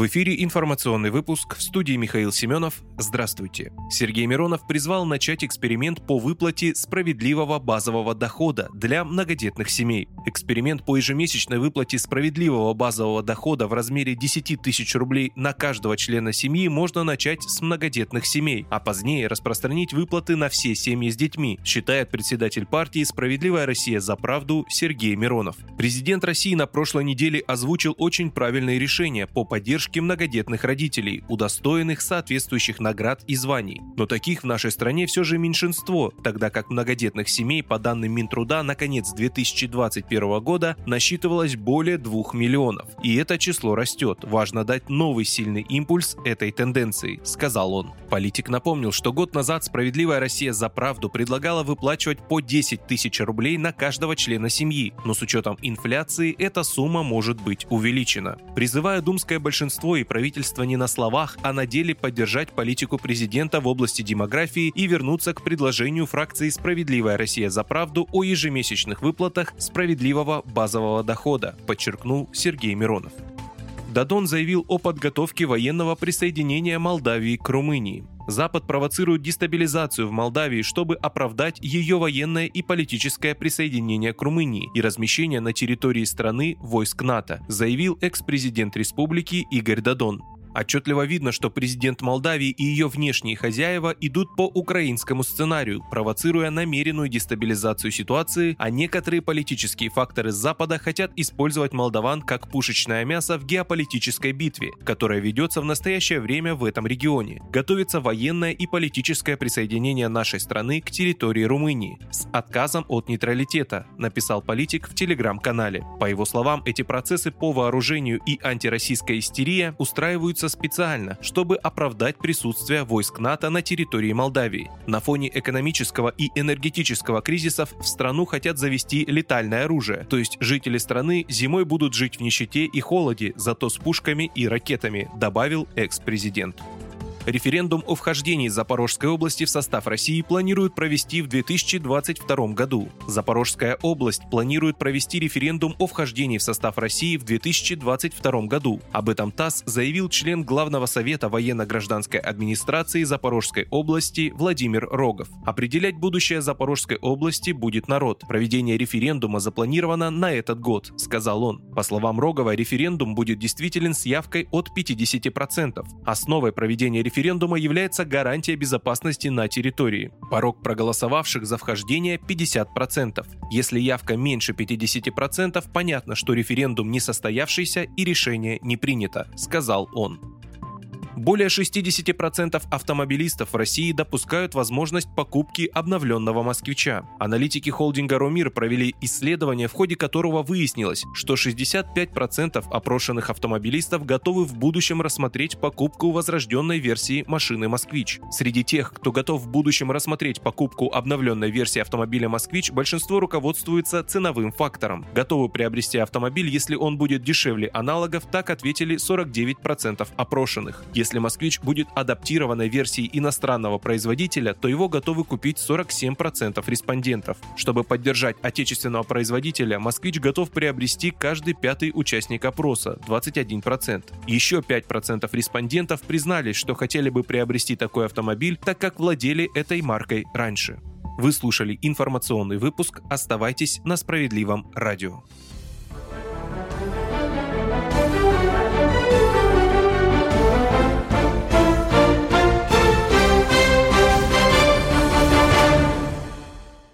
В эфире информационный выпуск в студии Михаил Семенов. Здравствуйте. Сергей Миронов призвал начать эксперимент по выплате справедливого базового дохода для многодетных семей. Эксперимент по ежемесячной выплате справедливого базового дохода в размере 10 тысяч рублей на каждого члена семьи можно начать с многодетных семей, а позднее распространить выплаты на все семьи с детьми, считает председатель партии «Справедливая Россия за правду» Сергей Миронов. Президент России на прошлой неделе озвучил очень правильные решения по поддержке поддержки многодетных родителей, удостоенных соответствующих наград и званий. Но таких в нашей стране все же меньшинство, тогда как многодетных семей, по данным Минтруда, на конец 2021 года насчитывалось более 2 миллионов. И это число растет. Важно дать новый сильный импульс этой тенденции, сказал он. Политик напомнил, что год назад «Справедливая Россия за правду» предлагала выплачивать по 10 тысяч рублей на каждого члена семьи, но с учетом инфляции эта сумма может быть увеличена. Призывая думское большинство большинство и правительство не на словах, а на деле поддержать политику президента в области демографии и вернуться к предложению фракции «Справедливая Россия за правду» о ежемесячных выплатах справедливого базового дохода, подчеркнул Сергей Миронов. Дадон заявил о подготовке военного присоединения Молдавии к Румынии. Запад провоцирует дестабилизацию в Молдавии, чтобы оправдать ее военное и политическое присоединение к Румынии и размещение на территории страны войск НАТО, заявил экс-президент республики Игорь Дадон. Отчетливо видно, что президент Молдавии и ее внешние хозяева идут по украинскому сценарию, провоцируя намеренную дестабилизацию ситуации, а некоторые политические факторы Запада хотят использовать молдаван как пушечное мясо в геополитической битве, которая ведется в настоящее время в этом регионе. Готовится военное и политическое присоединение нашей страны к территории Румынии с отказом от нейтралитета, написал политик в телеграм-канале. По его словам, эти процессы по вооружению и антироссийская истерия устраиваются делаются специально, чтобы оправдать присутствие войск НАТО на территории Молдавии. На фоне экономического и энергетического кризисов в страну хотят завести летальное оружие, то есть жители страны зимой будут жить в нищете и холоде, зато с пушками и ракетами, добавил экс-президент. Референдум о вхождении Запорожской области в состав России планируют провести в 2022 году. Запорожская область планирует провести референдум о вхождении в состав России в 2022 году. Об этом ТАСС заявил член Главного совета военно-гражданской администрации Запорожской области Владимир Рогов. Определять будущее Запорожской области будет народ. Проведение референдума запланировано на этот год, сказал он. По словам Рогова, референдум будет действителен с явкой от 50%. Основой проведения референдума является гарантия безопасности на территории. Порог проголосовавших за вхождение 50%. Если явка меньше 50%, понятно, что референдум не состоявшийся и решение не принято, сказал он. Более 60% автомобилистов в России допускают возможность покупки обновленного москвича. Аналитики холдинга «Ромир» провели исследование, в ходе которого выяснилось, что 65% опрошенных автомобилистов готовы в будущем рассмотреть покупку возрожденной версии машины «Москвич». Среди тех, кто готов в будущем рассмотреть покупку обновленной версии автомобиля «Москвич», большинство руководствуется ценовым фактором. Готовы приобрести автомобиль, если он будет дешевле аналогов, так ответили 49% опрошенных. Если если «Москвич» будет адаптированной версией иностранного производителя, то его готовы купить 47% респондентов. Чтобы поддержать отечественного производителя, «Москвич» готов приобрести каждый пятый участник опроса – 21%. Еще 5% респондентов признались, что хотели бы приобрести такой автомобиль, так как владели этой маркой раньше. Вы слушали информационный выпуск. Оставайтесь на справедливом радио.